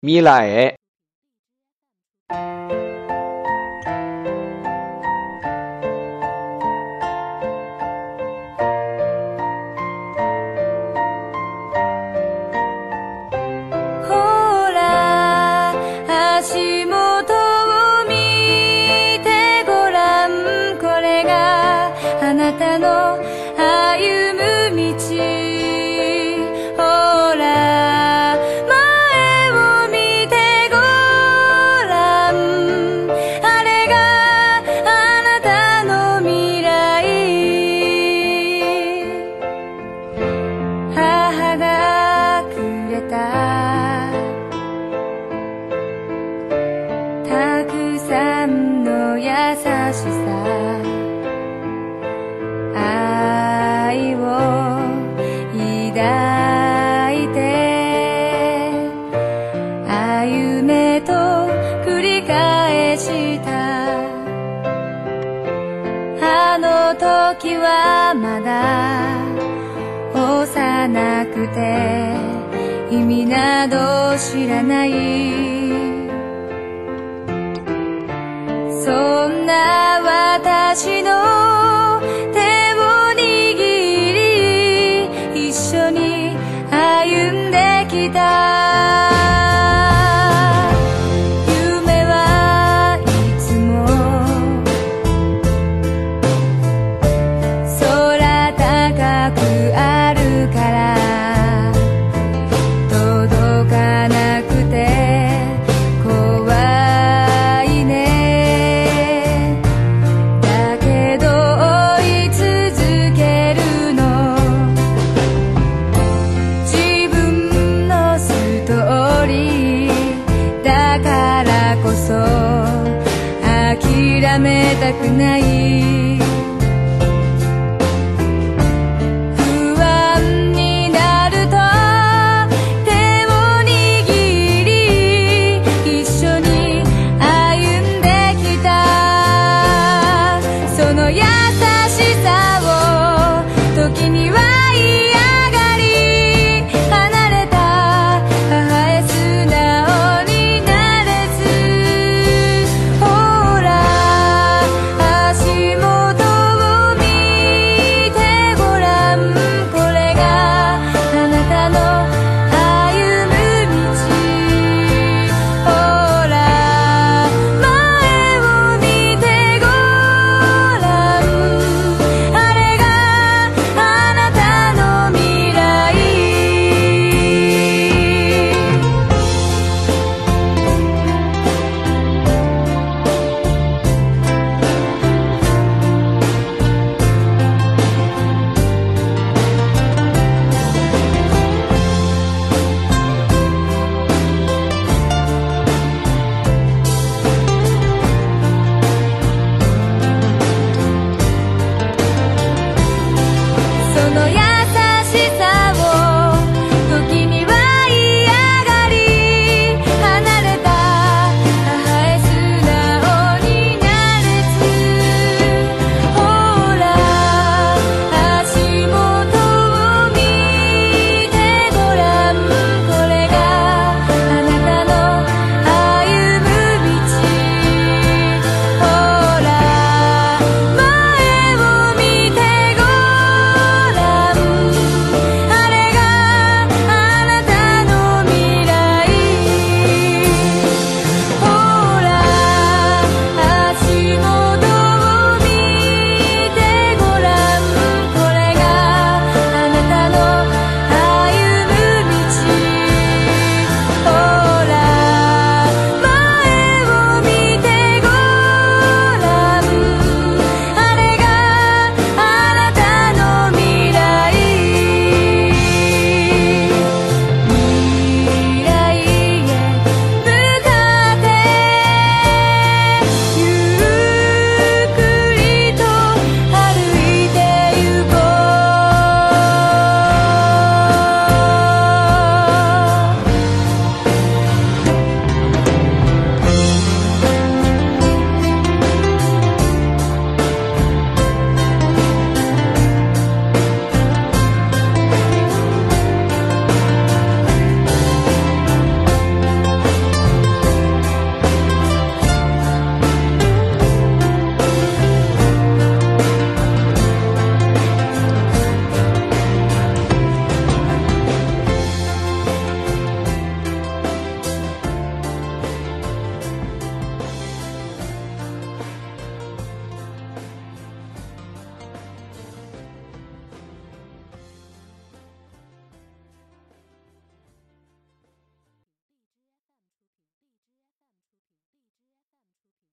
未来ほ 母がくれた。たくさんの優しさ。愛を抱いて。歩めと繰り返した。あの時はまだ幼くて意味など知らない。そんな私のめたくない。